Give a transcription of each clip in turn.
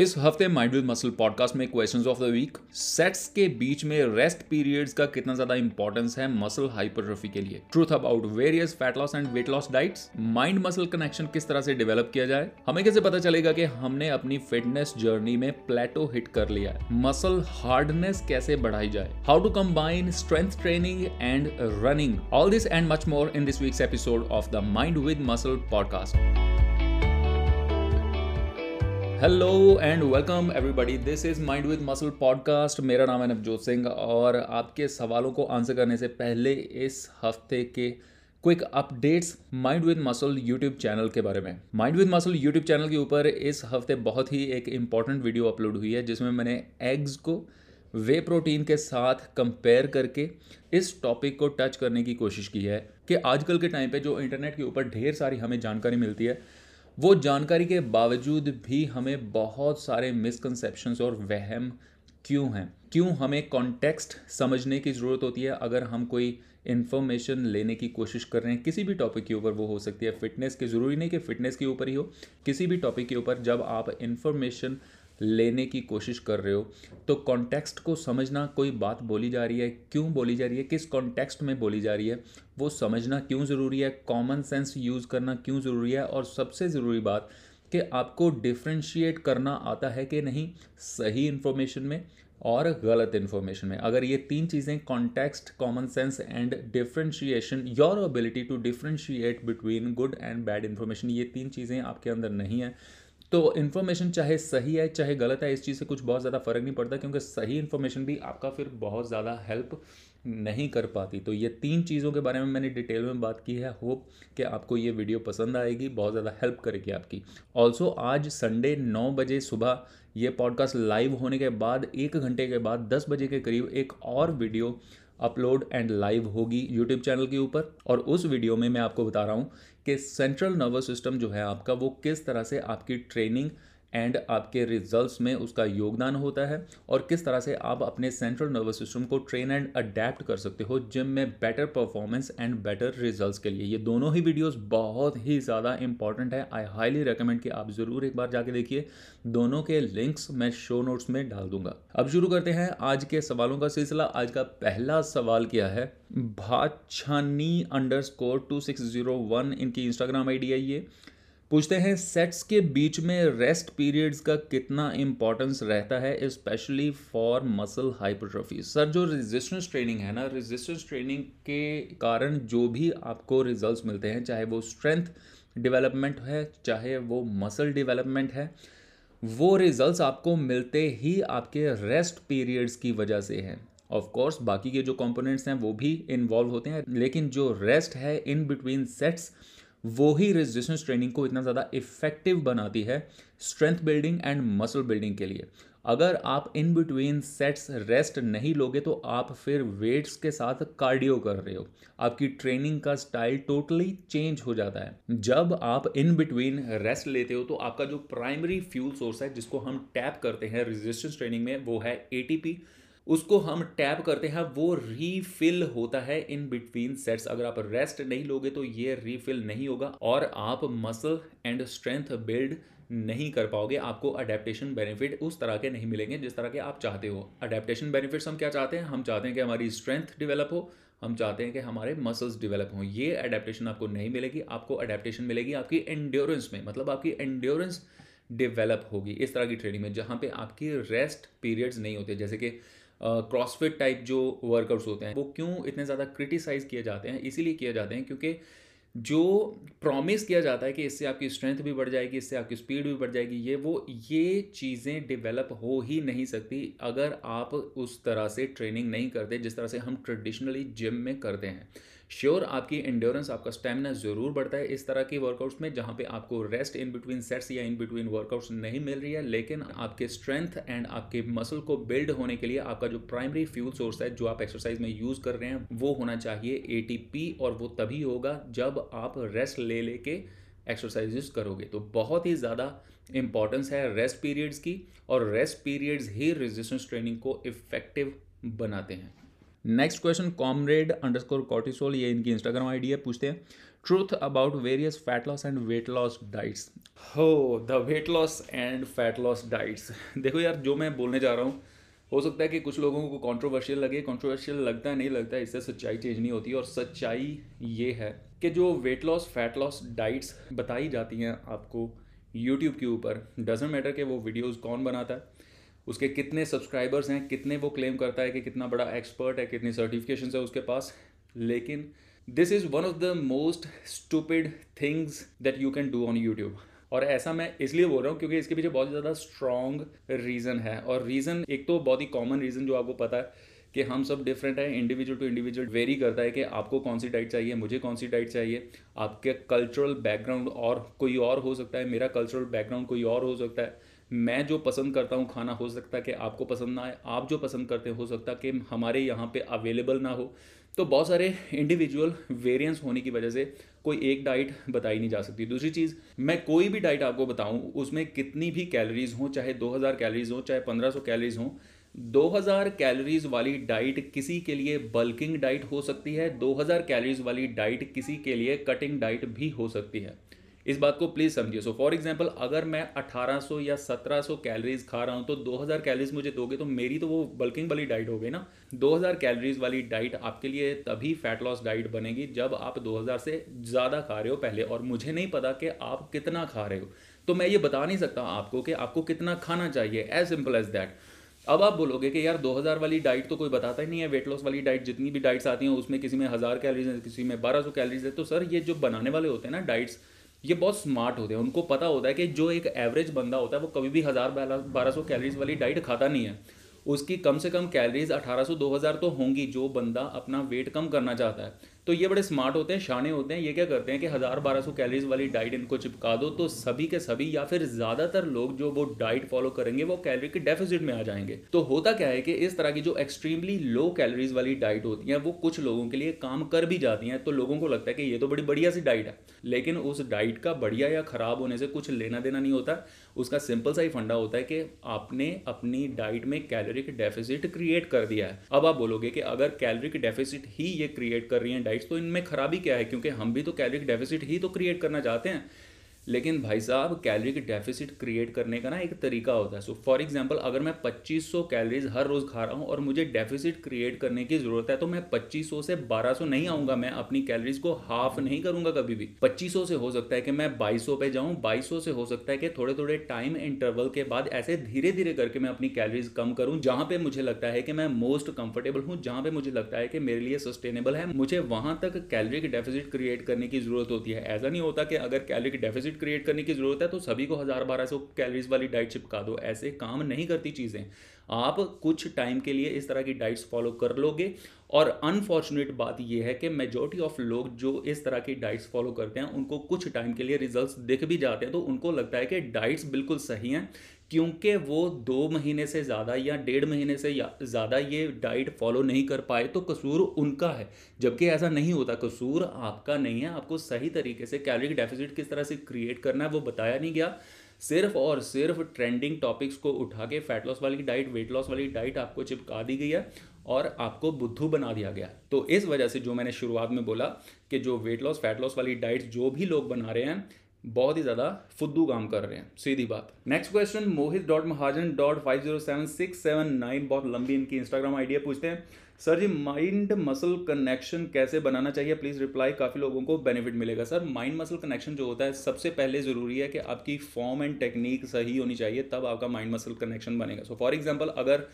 इस हफ़्ते Mind with muscle podcast में questions of the week sets के बीच में रेस्ट पीरियड्स का कितना ज़्यादा इंपॉर्टेंस है मसल हाइपरट्रोफी के लिए। Truth about various fat loss and weight loss diets mind muscle connection किस तरह से डेवलप किया जाए, हमें कैसे पता चलेगा कि हमने अपनी फिटनेस जर्नी में प्लेटो हिट कर लिया है? मसल हार्डनेस कैसे बढ़ाई जाए? How to combine strength training and running all this and much more in this week's episode of the Mind with Muscle podcast hello and welcome everybody this is Mind with Muscle podcast मेरा नाम है नवजोत सिंह और आपके सवालों को answer करने से पहले इस हफ़्ते के quick updates Mind with Muscle YouTube channel के बारे में। Mind with Muscle YouTube channel के ऊपर इस हफ़्ते बहुत ही एक इंपॉर्टेंट वीडियो अपलोड हुई है, जिसमें मैंने एग्स को वे प्रोटीन के साथ कंपेयर करके इस टॉपिक को टच करने की कोशिश की है कि आजकल के टाइम पे जो इंटरनेट के ऊपर ढेर सारी हमें जानकारी मिलती है वो जानकारी के बावजूद भी हमें बहुत सारे मिसकनसेप्शंस और वहम क्यों हैं? क्यों हमें कॉन्टेक्स्ट समझने की ज़रूरत होती है? अगर हम कोई इन्फॉर्मेशन लेने की कोशिश कर रहे हैं, किसी भी टॉपिक के ऊपर वो हो सकती है। फिटनेस के, ज़रूरी नहीं कि फ़िटनेस के ऊपर ही हो। किसी भी टॉपिक के ऊपर जब आप इन्फॉर्मेशन लेने की कोशिश कर रहे हो तो कॉन्टेक्स्ट को समझना कोई बात बोली जा रही है, क्यों बोली जा रही है, किस कॉन्टेक्स्ट में बोली जा रही है, वो समझना क्यों ज़रूरी है कॉमन सेंस यूज़ करना क्यों ज़रूरी है, और सबसे ज़रूरी बात कि आपको डिफ्रेंशिएट करना आता है कि नहीं सही इन्फॉर्मेशन में और गलत इन्फॉर्मेशन में। अगर ये तीन चीज़ें context common sense and differentiation your ability to differentiate between good and bad information ये तीन चीज़ें आपके अंदर नहीं है तो इन्फॉर्मेशन चाहे सही है, चाहे गलत है, इस चीज़ से कुछ बहुत ज़्यादा फ़र्क नहीं पड़ता क्योंकि सही इन्फॉर्मेशन भी आपका फिर बहुत ज़्यादा हेल्प नहीं कर पाती। तो ये तीन चीज़ों के बारे में मैंने डिटेल में बात की है। होप कि आपको ये वीडियो पसंद आएगी, बहुत ज़्यादा हेल्प करेगी आपकी। ऑल्सो आज संडे नौ बजे सुबह ये पॉडकास्ट लाइव होने के बाद, एक घंटे के बाद, दस बजे के करीब एक और वीडियो अपलोड एंड लाइव होगी यूट्यूब चैनल के ऊपर। और उस वीडियो में मैं आपको बता रहा हूँ कि सेंट्रल नर्वस सिस्टम जो है आपका वो किस तरह से आपकी ट्रेनिंग एंड आपके रिजल्ट्स में उसका योगदान होता है और किस तरह से आप अपने सेंट्रल नर्वस सिस्टम को ट्रेन एंड अडेप्ट कर सकते हो जिम में better performance and better results के लिए। ये दोनों ही वीडियोस बहुत ही ज़्यादा इंपॉर्टेंट है। आई हाईली रिकमेंड कि आप ज़रूर एक बार जाके देखिए। दोनों के लिंक्स मैं शो नोट्स में डाल दूँगा। अब शुरू करते हैं आज के सवालों का सिलसिला। आज का पहला सवाल क्या है? भाछानी underscore two six zero one इनकी इंस्टाग्राम आई है ये। पूछते हैं सेट्स के बीच में रेस्ट पीरियड्स का कितना इंपॉर्टेंस रहता है specially for muscle hypertrophy sir जो रेजिस्टेंस ट्रेनिंग है ना रेजिस्टेंस ट्रेनिंग के कारण जो भी आपको रिजल्ट्स मिलते हैं, चाहे वो स्ट्रेंथ डेवलपमेंट है, चाहे वो मसल डेवलपमेंट है, वो रिजल्ट्स आपको मिलते ही आपके रेस्ट पीरियड्स की वजह से हैं। ऑफ़ कोर्स बाकी के जो कंपोनेंट्स हैं, वो भी इन्वॉल्व होते हैं, लेकिन जो रेस्ट है इन बिटवीन सेट्स वो ही रेजिस्टेंस ट्रेनिंग को इतना ज़्यादा इफ़ेक्टिव बनाती है strength building and muscle building के लिए। अगर आप इन बिटवीन सेट्स रेस्ट नहीं लोगे तो आप फिर वेट्स के साथ कार्डियो कर रहे हो। आपकी ट्रेनिंग का स्टाइल टोटली चेंज हो जाता है। जब आप इन बिटवीन रेस्ट लेते हो तो आपका जो प्राइमरी फ्यूल सोर्स है, जिसको हम टैप करते हैं रेजिस्टेंस ट्रेनिंग में, वो है एटीपी उसको हम टैप करते हैं, वो रीफिल होता है इन बिटवीन सेट्स अगर आप रेस्ट नहीं लोगे तो ये रीफिल नहीं होगा और आप मसल एंड स्ट्रेंथ बिल्ड नहीं कर पाओगे। आपको अडेप्टेशन बेनिफिट उस तरह के नहीं मिलेंगे जिस तरह के आप चाहते हो। अडेप्टेशन बेनिफिट्स हम क्या चाहते हैं? हम चाहते हैं कि हमारी स्ट्रेंथ डेवलप हो, हम चाहते हैं कि हमारे मसल्स डेवलप हों। ये अडेप्टेशन आपको नहीं मिलेगी, आपको अडेप्टेशन मिलेगी आपकी एंड्योरेंस में। मतलब आपकी एंड्योरेंस डेवलप होगी। इस तरह की ट्रेनिंग में जहाँ पे आपकी रेस्ट पीरियड्स नहीं होते, जैसे कि क्रॉसफिट टाइप जो वर्कआउट्स होते हैं, वो क्यों इतने ज़्यादा क्रिटिसाइज़ किए जाते हैं, इसीलिए किए जाते हैं? क्योंकि जो प्रॉमिस किया जाता है कि इससे आपकी स्ट्रेंथ भी बढ़ जाएगी, इससे आपकी स्पीड भी बढ़ जाएगी, ये वो, ये चीज़ें डेवलप हो ही नहीं सकती अगर आप उस तरह से ट्रेनिंग नहीं करते, जिस तरह से हम ट्रेडिशनली जिम में करते हैं। श्योर आपकी इंड्योरेंस आपका स्टेमिना ज़रूर बढ़ता है इस तरह की वर्कआउट्स में, जहाँ पे आपको रेस्ट इन बिटवीन सेट्स या इन बिटवीन वर्कआउट्स नहीं मिल रही है, लेकिन आपके स्ट्रेंथ एंड आपके मसल को बिल्ड होने के लिए आपका जो प्राइमरी फ्यूल सोर्स है, जो आप एक्सरसाइज में यूज़ कर रहे हैं, वो होना चाहिए एटीपी और वो तभी होगा जब आप रेस्ट ले लेके एक्सरसाइजेस करोगे। तो बहुत ही ज़्यादा इंपॉर्टेंस है रेस्ट पीरियड्स की और रेस्ट पीरियड्स ही रेजिस्टेंस ट्रेनिंग को इफ़ेक्टिव बनाते हैं। Next question comrade underscore cortisol ये इनकी इंस्टाग्राम आईडी है, पूछते हैं। Truth about various fat loss and weight loss diets. हो the weight loss and fat loss diets देखो यार, जो मैं बोलने जा रहा हूँ, हो सकता है कि कुछ लोगों को कंट्रोवर्शियल लगे कंट्रोवर्शियल लगता है नहीं लगता है इससे सच्चाई चेंज नहीं होती, और सच्चाई ये है कि जो weight loss fat loss diets बताई जाती हैं आपको यूट्यूब के ऊपर। डजेंट मैटर कि वो वीडियोज़ कौन बनाता है। उसके कितने सब्सक्राइबर्स हैं, कितने वो क्लेम करता है कि कितना बड़ा एक्सपर्ट है, कितनी सर्टिफिकेशन है उसके पास। लेकिन this is one of the most stupid things that you can do on YouTube और ऐसा मैं इसलिए बोल रहा हूँ क्योंकि इसके पीछे बहुत ज़्यादा स्ट्रॉन्ग रीज़न है। और रीज़न एक तो बहुत ही कॉमन रीज़न जो आपको पता है कि हम सब डिफरेंट हैं इंडिविजुअल टू इंडिविजुअल वेरी करता है कि आपको कौन सी डाइट चाहिए, मुझे कौन सी डाइट चाहिए। आपके कल्चरल बैकग्राउंड और कोई और हो सकता है, मेरा कल्चरल बैकग्राउंड कोई और हो सकता है। मैं जो पसंद करता हूँ खाना, हो सकता है कि आपको पसंद ना आए। आप जो पसंद करते हो सकता है कि हमारे यहाँ पे अवेलेबल ना हो। तो बहुत सारे इंडिविजुअल वेरिएंस होने की वजह से कोई एक डाइट बताई नहीं जा सकती। दूसरी चीज़, मैं कोई भी डाइट आपको बताऊँ, उसमें कितनी भी कैलोरीज हों, चाहे 2000 कैलोरीज हों, चाहे 1500 कैलोरीज हो 2000 कैलोरीज वाली डाइट किसी के लिए बल्किंग डाइट हो सकती है 2000 कैलोरीज वाली डाइट किसी के लिए कटिंग डाइट भी हो सकती है। इस बात को प्लीज़ समझिए। सो फॉर एग्जांपल अगर मैं 1800 या 1700 कैलोरीज खा रहा हूँ तो 2000 कैलोरीज मुझे दोगे तो मेरी तो वो बल्किंग वाली डाइट हो गई ना। 2000 कैलोरीज वाली डाइट आपके लिए तभी फैट लॉस डाइट बनेगी जब आप 2000 से ज़्यादा खा रहे हो पहले, और मुझे नहीं पता कि आप कितना खा रहे हो। तो मैं ये बता नहीं सकता आपको कि आपको कितना खाना चाहिए एज सिंपल एज दैट अब आप बोलोगे कि यार 2000 वाली डाइट तो कोई बताता ही नहीं है। वेट लॉस वाली डाइट जितनी भी डाइट्स आती हैं, उसमें किसी में हज़ार कैलोरीज है, किसी में 1200 कैलोरीज है। तो सर ये जो बनाने वाले होते हैं ना डाइट्स ये बहुत स्मार्ट होते हैं। उनको पता होता है कि जो एक एवरेज बंदा होता है, वो कभी भी हज़ार बारह सौ कैलरीज वाली डाइट खाता नहीं है। उसकी कम से कम कैलरीज अठारह सौ, दो हज़ार तो होंगी, जो बंदा अपना वेट कम करना चाहता है। तो ये बड़े स्मार्ट होते हैं, शाने होते हैं, ये क्या करते हैं कि हज़ार बारह सौ कैलोरीज वाली डाइट इनको चिपका दो तो सभी के सभी या फिर ज़्यादातर लोग जो वो डाइट फॉलो करेंगे, वो कैलोरी के डेफिसिट में आ जाएँगे। तो होता क्या है कि इस तरह की जो एक्सट्रीमली लो कैलोरीज वाली डाइट होती है, वो कुछ लोगों के लिए काम कर भी जाती हैं तो लोगों को लगता है कि ये तो बड़ी बढ़िया सी डाइट है। लेकिन उस डाइट का बढ़िया या ख़राब होने से कुछ लेना देना नहीं होता। उसका सिंपल सा ही फंडा होता है कि आपने अपनी डाइट में कैलोरिक डेफिसिट क्रिएट कर दिया है। अब आप बोलोगे कि अगर कैलोरिक डेफिसिट ही ये क्रिएट कर रही हैं डाइट्स तो इनमें खराबी क्या है? क्योंकि हम भी तो कैलोरिक डेफिसिट ही तो क्रिएट करना चाहते हैं। लेकिन भाई साहब कैलोरी की डेफिसिट क्रिएट करने का ना एक तरीका होता है। सो फॉर एग्जांपल अगर मैं 2500 कैलोरीज हर रोज़ खा रहा हूँ और मुझे डेफिसिट क्रिएट करने की ज़रूरत है तो मैं 2500 से 1200 नहीं आऊँगा। मैं अपनी कैलोरीज को हाफ़ नहीं करूँगा कभी भी। 2500 से हो सकता है कि मैं 2200 पे जाऊँ 2200 से हो सकता है कि थोड़े थोड़े टाइम इंटरवल के बाद ऐसे धीरे धीरे करके मैं अपनी कैलोरीज कम करूँ, जहाँ पे मुझे लगता है कि मैं मोस्ट कंफर्टेबल हूँ, जहाँ पे मुझे लगता है कि मेरे लिए सस्टेनेबल है। मुझे वहाँ तक कैलोरी की डेफिसिट क्रिएट करने की ज़रूरत होती है। ऐसा नहीं होता कि अगर कैलोरी की डेफिसिट क्रिएट करने की ज़रूरत है तो सभी को हज़ार बारह सौ कैलरीज वाली डाइट चिपका दो। ऐसे काम नहीं करती चीज़ें। आप कुछ टाइम के लिए इस तरह की डाइट्स फॉलो कर लोगे। और अनफॉर्चुनेट बात यह है कि मेजोरिटी ऑफ़ लोग जो इस तरह की डाइट्स फॉलो करते हैं, उनको कुछ टाइम के लिए रिजल्ट्स दिख भी जाते हैं। तो उनको लगता है कि डाइट्स बिल्कुल सही हैं, क्योंकि वो दो महीने से ज़्यादा या डेढ़ महीने से ज़्यादा ये डाइट फॉलो नहीं कर पाए तो कसूर उनका है। जबकि ऐसा नहीं होता, कसूर आपका नहीं है। आपको सही तरीके से कैलोरी डेफिसिट किस तरह से क्रिएट करना है, वो बताया नहीं गया। सिर्फ़ और सिर्फ़ ट्रेंडिंग टॉपिक्स को उठा के फैट लॉस वाली डाइट वेट लॉस वाली डाइट आपको चिपका दी गई है और आपको बुद्धू बना दिया गया तो इस वजह से जो मैंने शुरुआत में बोला कि जो वेट लॉस फैट लॉस वाली डाइट जो भी लोग बना रहे हैं, बहुत ही ज़्यादा फुद्दू काम कर रहे हैं। सीधी बात। Next question Mohit dot Mahajan dot five zero seven six seven nine बहुत लंबी इनकी इंस्टाग्राम आइडिया पूछते हैं। Sir ji mind muscle connection कैसे बनाना चाहिए? प्लीज़ रिप्लाई काफ़ी लोगों को बेनिफिट मिलेगा। सर माइंड मसल कनेक्शन जो होता है, सबसे पहले ज़रूरी है कि आपकी फॉर्म एंड टेक्निक सही होनी चाहिए, तब आपका माइंड मसल कनेक्शन बनेगा। सो फॉर एग्ज़ाम्पल अगर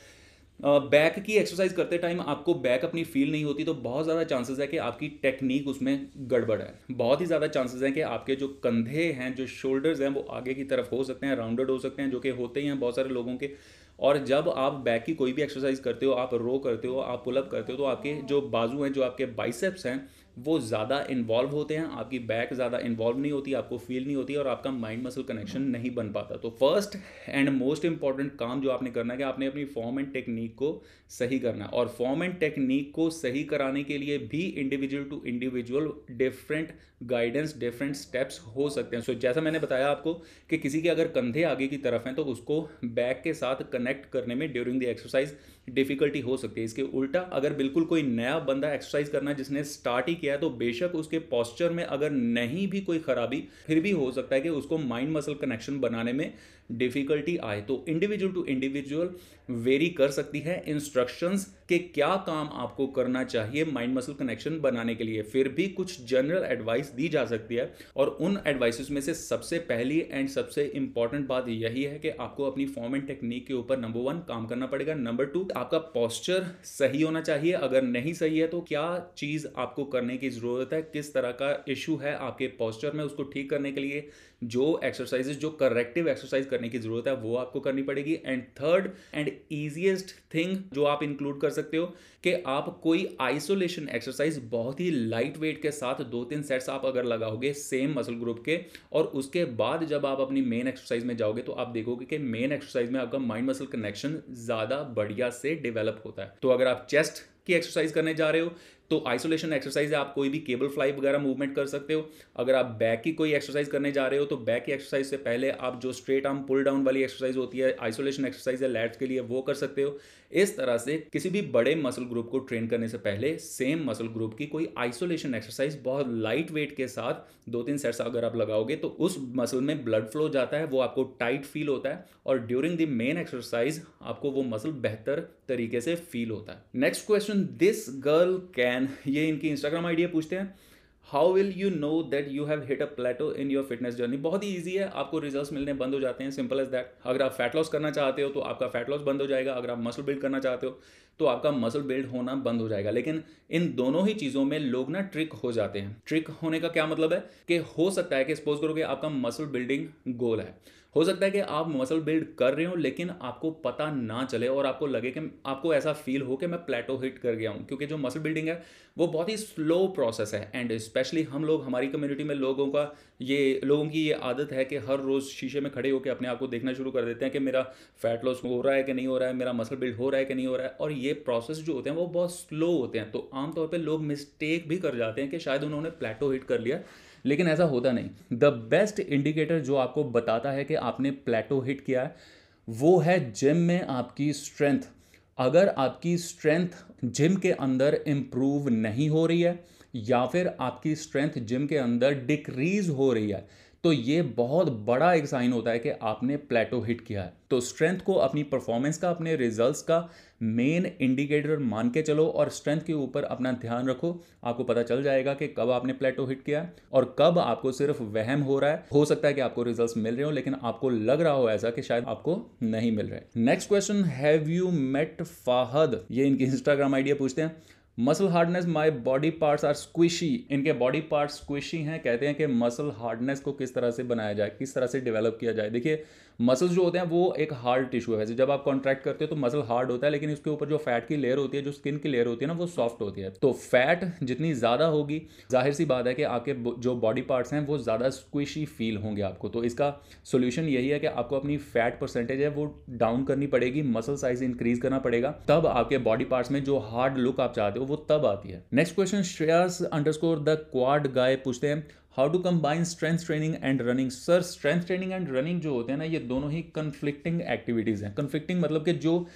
बैक की एक्सरसाइज करते टाइम आपको बैक अपनी फील नहीं होती तो बहुत ज़्यादा चांसेस है कि आपकी टेक्निक उसमें गड़बड़ है। बहुत ही ज़्यादा चांसेस हैं कि आपके जो कंधे हैं, जो शोल्डर्स हैं, वो आगे की तरफ़ हो सकते हैं राउंडेड हो सकते हैं, जो कि होते ही हैं बहुत सारे लोगों के। और जब आप बैक की कोई भी एक्सरसाइज करते हो, आप रो करते हो, आप पुलअप करते हो तो आपके जो बाजू हैं, जो आपके बाइसेप्स हैं वो ज़्यादा इन्वॉल्व होते हैं आपकी बैक ज़्यादा इन्वॉल्व नहीं होती आपको फील नहीं होती और आपका माइंड मसल कनेक्शन नहीं बन पाता। तो फ़र्स्ट एंड मोस्ट इंपॉर्टेंट काम जो आपने करना है कि आपने अपनी फॉर्म एंड टेक्निक को सही करना है। और फॉर्म एंड टेक्निक को सही कराने के लिए भी individual to individual different guidance different steps हो सकते हैं। सो so, जैसा मैंने बताया आपको कि किसी के अगर कंधे आगे की तरफ़ हैं तो उसको बैक के साथ कनेक्ट करने में ड्यूरिंग द एक्सरसाइज डिफिकल्टी हो सकती है। इसके उल्टा अगर बिल्कुल कोई नया बंदा एक्सरसाइज करना जिसने स्टार्ट ही किया है तो बेशक उसके पॉस्चर में अगर नहीं भी कोई खराबी, फिर भी हो सकता है कि उसको माइंड मसल कनेक्शन बनाने में डिफिकल्टी आए। तो इंडिविजुअल टू इंडिविजुअल वेरी कर सकती है इंस्ट्रक्शंस के क्या काम आपको करना चाहिए माइंड मसल कनेक्शन बनाने के लिए। फिर भी कुछ जनरल एडवाइस दी जा सकती है। और उन एडवाइसेस में से सबसे पहली एंड सबसे इंपॉर्टेंट बात यही है कि आपको अपनी फॉर्म एंड टेक्निक के ऊपर नंबर वन काम करना पड़ेगा। नंबर टू आपका पॉस्चर सही होना चाहिए। अगर नहीं सही है तो क्या चीज़ आपको करने की ज़रूरत है? किस तरह का इशू है आपके पॉस्चर में उसको ठीक करने के लिए? जो एक्सरसाइजेज जो करेक्टिव एक्सरसाइज करने की ज़रूरत है, वो आपको करनी पड़ेगी। And third and easiest thing जो आप इंक्लूड कर सकते हो, कि आप कोई आइसोलेशन एक्सरसाइज बहुत ही लाइट वेट के साथ दो तीन सेट्स आप अगर लगाओगे सेम मसल ग्रुप के, और उसके बाद जब आप अपनी मेन एक्सरसाइज में जाओगे तो आप देखोगे कि मेन एक्सरसाइज में आपका माइंड मसल कनेक्शन ज़्यादा बढ़िया से डेवलप होता है। तो अगर आप चेस्ट की एक्सरसाइज करने जा रहे हो तो आइसोलेशन एक्सरसाइज है, आप कोई भी केबल फ्लाई वगैरह मूवमेंट कर सकते हो। अगर आप बैक की कोई एक्सरसाइज करने जा रहे हो तो बैक की एक्सरसाइज से पहले आप जो स्ट्रेट आर्म पुल डाउन वाली एक्सरसाइज होती है आइसोलेशन एक्सरसाइज है लैट्स के लिए वो कर सकते हो। इस तरह से किसी भी बड़े मसल ग्रुप को ट्रेन करने से पहले सेम मसल ग्रुप की कोई आइसोलेशन एक्सरसाइज बहुत लाइट वेट के साथ दो तीन सेट्स अगर आप लगाओगे तो उस मसल में ब्लड फ्लो जाता है, वो आपको टाइट फील होता है और ड्यूरिंग द मेन एक्सरसाइज आपको वो मसल बेहतर तरीके से फील होता है। Next question this girl can ये इनकी इंस्टाग्राम आइडिया पूछते हैं। How will you know that you have hit a plateau in your fitness journey बहुत ही ईजी है, आपको रिज़ल्ट मिलने बंद हो जाते हैं सिंपल एज दैट अगर आप फैट लॉस करना चाहते हो तो आपका फैट लॉस बंद हो जाएगा. अगर आप मसल बिल्ड करना चाहते हो तो आपका मसल बिल्ड होना बंद हो जाएगा. लेकिन इन दोनों ही चीज़ों में लोग ना ट्रिक हो जाते हैं. ट्रिक होने का क्या मतलब है? कि हो सकता है कि सपोज़ करो कि आपका मसल बिल्डिंग गोल है. हो सकता है कि आप मसल बिल्ड कर रहे हो, लेकिन आपको पता ना चले और आपको लगे कि आपको ऐसा फील हो कि मैं प्लेटो हिट कर गया हूँ। क्योंकि जो मसल बिल्डिंग है, वो बहुत ही स्लो प्रोसेस है। एंड स्पेशली हम लोग, हमारी कम्युनिटी में लोगों का ये, लोगों की ये आदत है कि हर रोज़ शीशे में खड़े होकर अपने आप को देखना शुरू कर देते हैं कि मेरा फैट लॉस हो रहा है कि नहीं हो रहा है, मेरा मसल बिल्ड हो रहा है कि नहीं हो रहा है। और ये प्रोसेस जो होते हैं, वो बहुत स्लो होते हैं। तो आमतौर पर लोग मिस्टेक भी कर जाते हैं कि शायद उन्होंने प्लेटो हिट कर लिया। लेकिन ऐसा होता नहीं। द बेस्ट इंडिकेटर जो आपको बताता है कि आपने प्लेटो हिट किया है, वो है जिम में आपकी स्ट्रेंथ अगर आपकी स्ट्रेंथ जिम के अंदर इम्प्रूव नहीं हो रही है, या फिर आपकी स्ट्रेंथ जिम के अंदर डिक्रीज हो रही है तो ये बहुत बड़ा एक साइन होता है कि आपने प्लेटो हिट किया है। तो स्ट्रेंथ को, अपनी परफॉर्मेंस का, अपने रिजल्ट्स का मेन इंडिकेटर मान के चलो और स्ट्रेंथ के ऊपर अपना ध्यान रखो। आपको पता चल जाएगा कि कब आपने प्लेटो हिट किया है और कब आपको सिर्फ़ वहम हो रहा है। हो सकता है कि आपको रिजल्ट्स मिल रहे हो, लेकिन आपको लग रहा हो ऐसा कि शायद आपको नहीं मिल रहा। है next question have you met Fahad ये इनकी इंस्टाग्राम आइडिया पूछते हैं। Muscle hardness my body parts are squishy इनके बॉडी पार्ट्स स्क्विशी हैं, कहते हैं कि मसल हार्डनेस को किस तरह से बनाया जाए, किस तरह से डेवलप किया जाए। देखिए मसल्स जो होते हैं, वो एक हार्ड टिश्यू है। वैसे जब आप कॉन्ट्रैक्ट करते हो तो मसल हार्ड होता है, लेकिन उसके ऊपर जो फैट की लेयर होती है, जो स्किन की लेयर होती है ना, वो सॉफ्ट होती है। तो फैट जितनी ज़्यादा होगी, ज़ाहिर सी बात है कि आपके जो बॉडी पार्ट्स हैं, वो ज़्यादा स्क्विशी फील होंगे आपको। तो इसका सोल्यूशन यही है कि आपको अपनी फैट परसेंटेज है, वो डाउन करनी पड़ेगी मसल साइज़ इंक्रीज करना पड़ेगा। तब आपके बॉडी पार्ट्स में जो हार्ड लुक आप चाहते हो वो तब आती है। Next question Shreyas underscore the quad guy पूछते हैं how to combine strength training and running sir strength training and running जो होते हैं ना, ये दोनों ही कन्फ्लिक्टिंग एक्टिविटीज़ हैं। कन्फ्लिक्टिंग मतलब कि जो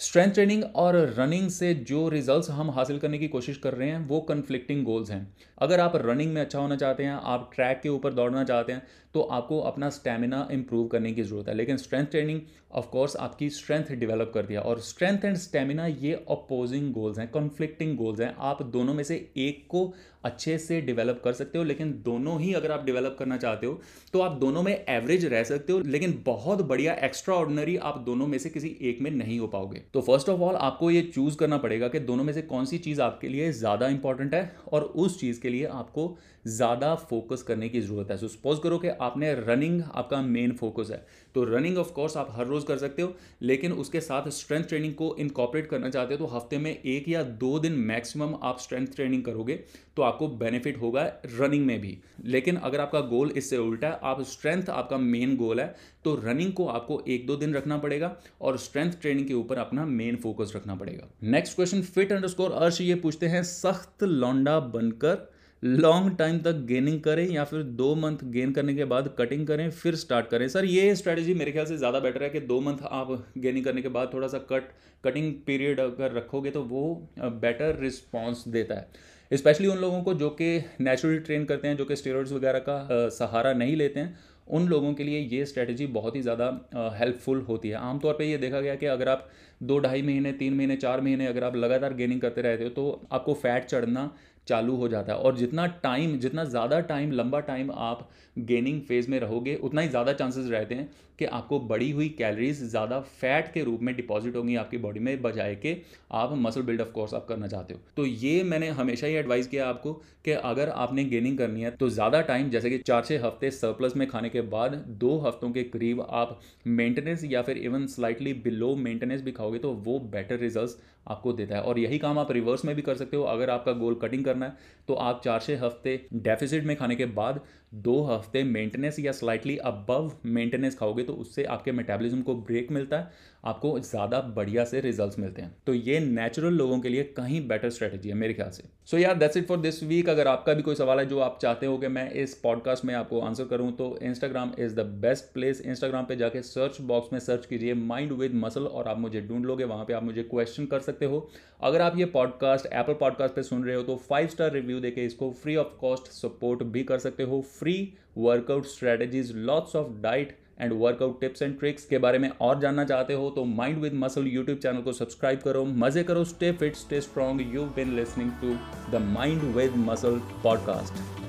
स्ट्रेंथ ट्रेनिंग और रनिंग से जो रिजल्ट्स हम हासिल करने की कोशिश कर रहे हैं, वो कन्फ्लिक्टिंग गोल्स हैं। अगर आप रनिंग में अच्छा होना चाहते हैं, आप ट्रैक के ऊपर दौड़ना चाहते हैं तो आपको अपना स्टेमिना इंप्रूव करने की ज़रूरत है। लेकिन स्ट्रेंथ ट्रेनिंग ऑफ़ कोर्स आपकी स्ट्रेंथ डेवलप कर दिया और स्ट्रेंथ एंड स्टेमिना ये अपोजिंग गोल्स हैं कॉन्फ्लिक्टिंग गोल्स हैं। आप दोनों में से एक को अच्छे से डेवलप कर सकते हो, लेकिन दोनों ही अगर आप डेवलप करना चाहते हो तो आप दोनों में एवरेज रह सकते हो, लेकिन बहुत बढ़िया एक्स्ट्रा ऑर्डनरी आप दोनों में से किसी एक में नहीं हो पाओगे। तो फ़र्स्ट ऑफ़ ऑल आपको ये चूज़ करना पड़ेगा कि दोनों में से कौन सी चीज़ आपके लिए ज़्यादा इंपॉर्टेंट है, और उस चीज़ के लिए आपको ज़्यादा फोकस करने की ज़रूरत है। सो सपोज़ करो कि आपने रनिंग आपका मेन फोकस है। तो रनिंग ऑफ़ कोर्स आप हर रोज़ कर सकते हो, लेकिन उसके साथ स्ट्रेंथ ट्रेनिंग को इनकॉपरेट करना चाहते हो तो हफ़्ते में एक या दो दिन मैक्सिमम आप स्ट्रेंथ ट्रेनिंग करोगे तो आपको बेनिफिट होगा रनिंग में भी। लेकिन अगर आपका गोल इससे उल्टा है, आप स्ट्रेंथ आपका मेन गोल है तो रनिंग को आपको एक दो दिन रखना पड़ेगा और स्ट्रेंथ ट्रेनिंग के ऊपर अपना मेन फोकस रखना पड़ेगा। नेक्स्ट क्वेश्चन फिट अंडरस्कोर अर्श, ये पूछते हैं, सख्त लौंडा बनकर लॉन्ग टाइम तक गेनिंग करें या फिर दो मंथ गेन करने के बाद कटिंग करें, फिर स्टार्ट करें। सर, ये स्ट्रैटेजी मेरे ख्याल से ज़्यादा बेटर है कि दो मंथ आप गेनिंग करने के बाद थोड़ा सा कट कटिंग पीरियड अगर रखोगे तो वो बेटर रिस्पॉन्स देता है। स्पेशली उन लोगों को जो कि नेचुरली ट्रेन करते हैं, जो कि स्टेरॉइड्स वगैरह का सहारा नहीं लेते हैं, उन लोगों के लिए ये स्ट्रेटजी बहुत ही ज़्यादा हेल्पफुल होती है। आमतौर पे ये देखा गया कि अगर आप दो ढाई महीने, तीन महीने, चार महीने अगर आप लगातार गेनिंग करते रहते हो तो आपको फैट चढ़ना चालू हो जाता है। और जितना टाइम जितना ज़्यादा टाइम लंबा टाइम आप गेनिंग फ़ेज़ में रहोगे, उतना ही ज़्यादा चांसेस रहते हैं कि आपको बढ़ी हुई कैलरीज ज़्यादा फैट के रूप में डिपॉजिट होंगी आपकी बॉडी में, बजाय के आप मसल बिल्ड ऑफ़ कोर्स आप करना चाहते हो। तो ये मैंने हमेशा ही एडवाइस किया आपको कि अगर आपने गेनिंग करनी है तो ज़्यादा टाइम जैसे कि चार छः हफ़्ते सरप्लस में खाने के बाद, दो हफ्तों के करीब आप मेंटेनेंस या फिर इवन स्लाइटली बिलो मेंटेनेंस भी खाओगे तो वो बेटर रिज़ल्ट आपको देता है। और यही काम आप रिवर्स में भी कर सकते हो। अगर आपका गोल कटिंग करना है तो आप चार छः हफ़्ते डेफिसिट में खाने के बाद दो हफ़्ते मेंटेनेंस या स्लाइटली अबव मेंटेनेंस खाओगे तो उससे आपके मेटाबॉलिज्म को ब्रेक मिलता है। आपको ज़्यादा बढ़िया से रिज़ल्ट मिलते हैं। तो ये नेचुरल लोगों के लिए कहीं बेटर स्ट्रेटजी है, मेरे ख्याल से। सो यार that's it for this week अगर आपका भी कोई सवाल है, जो आप चाहते हो कि मैं इस पॉडकास्ट में आपको आंसर करूँ तो Instagram is the best place Instagram पे जाके सर्च बॉक्स में सर्च कीजिए माइंड विद मसल और आप मुझे ढूंढ लोगे, वहाँ पे आप मुझे क्वेश्चन कर सकते हो। अगर आप ये पॉडकास्ट एप्पल पॉडकास्ट पे सुन रहे हो तो फाइव स्टार रिव्यू देके इसको फ्री ऑफ़ कॉस्ट सपोर्ट भी कर सकते हो। Free workout strategies lots of diet and workout tips and tricks के बारे में और जानना चाहते हो तो Mind with Muscle YouTube channel को सब्सक्राइब करो। मज़े करो stay fit stay strong you been listening to the Mind with Muscle podcast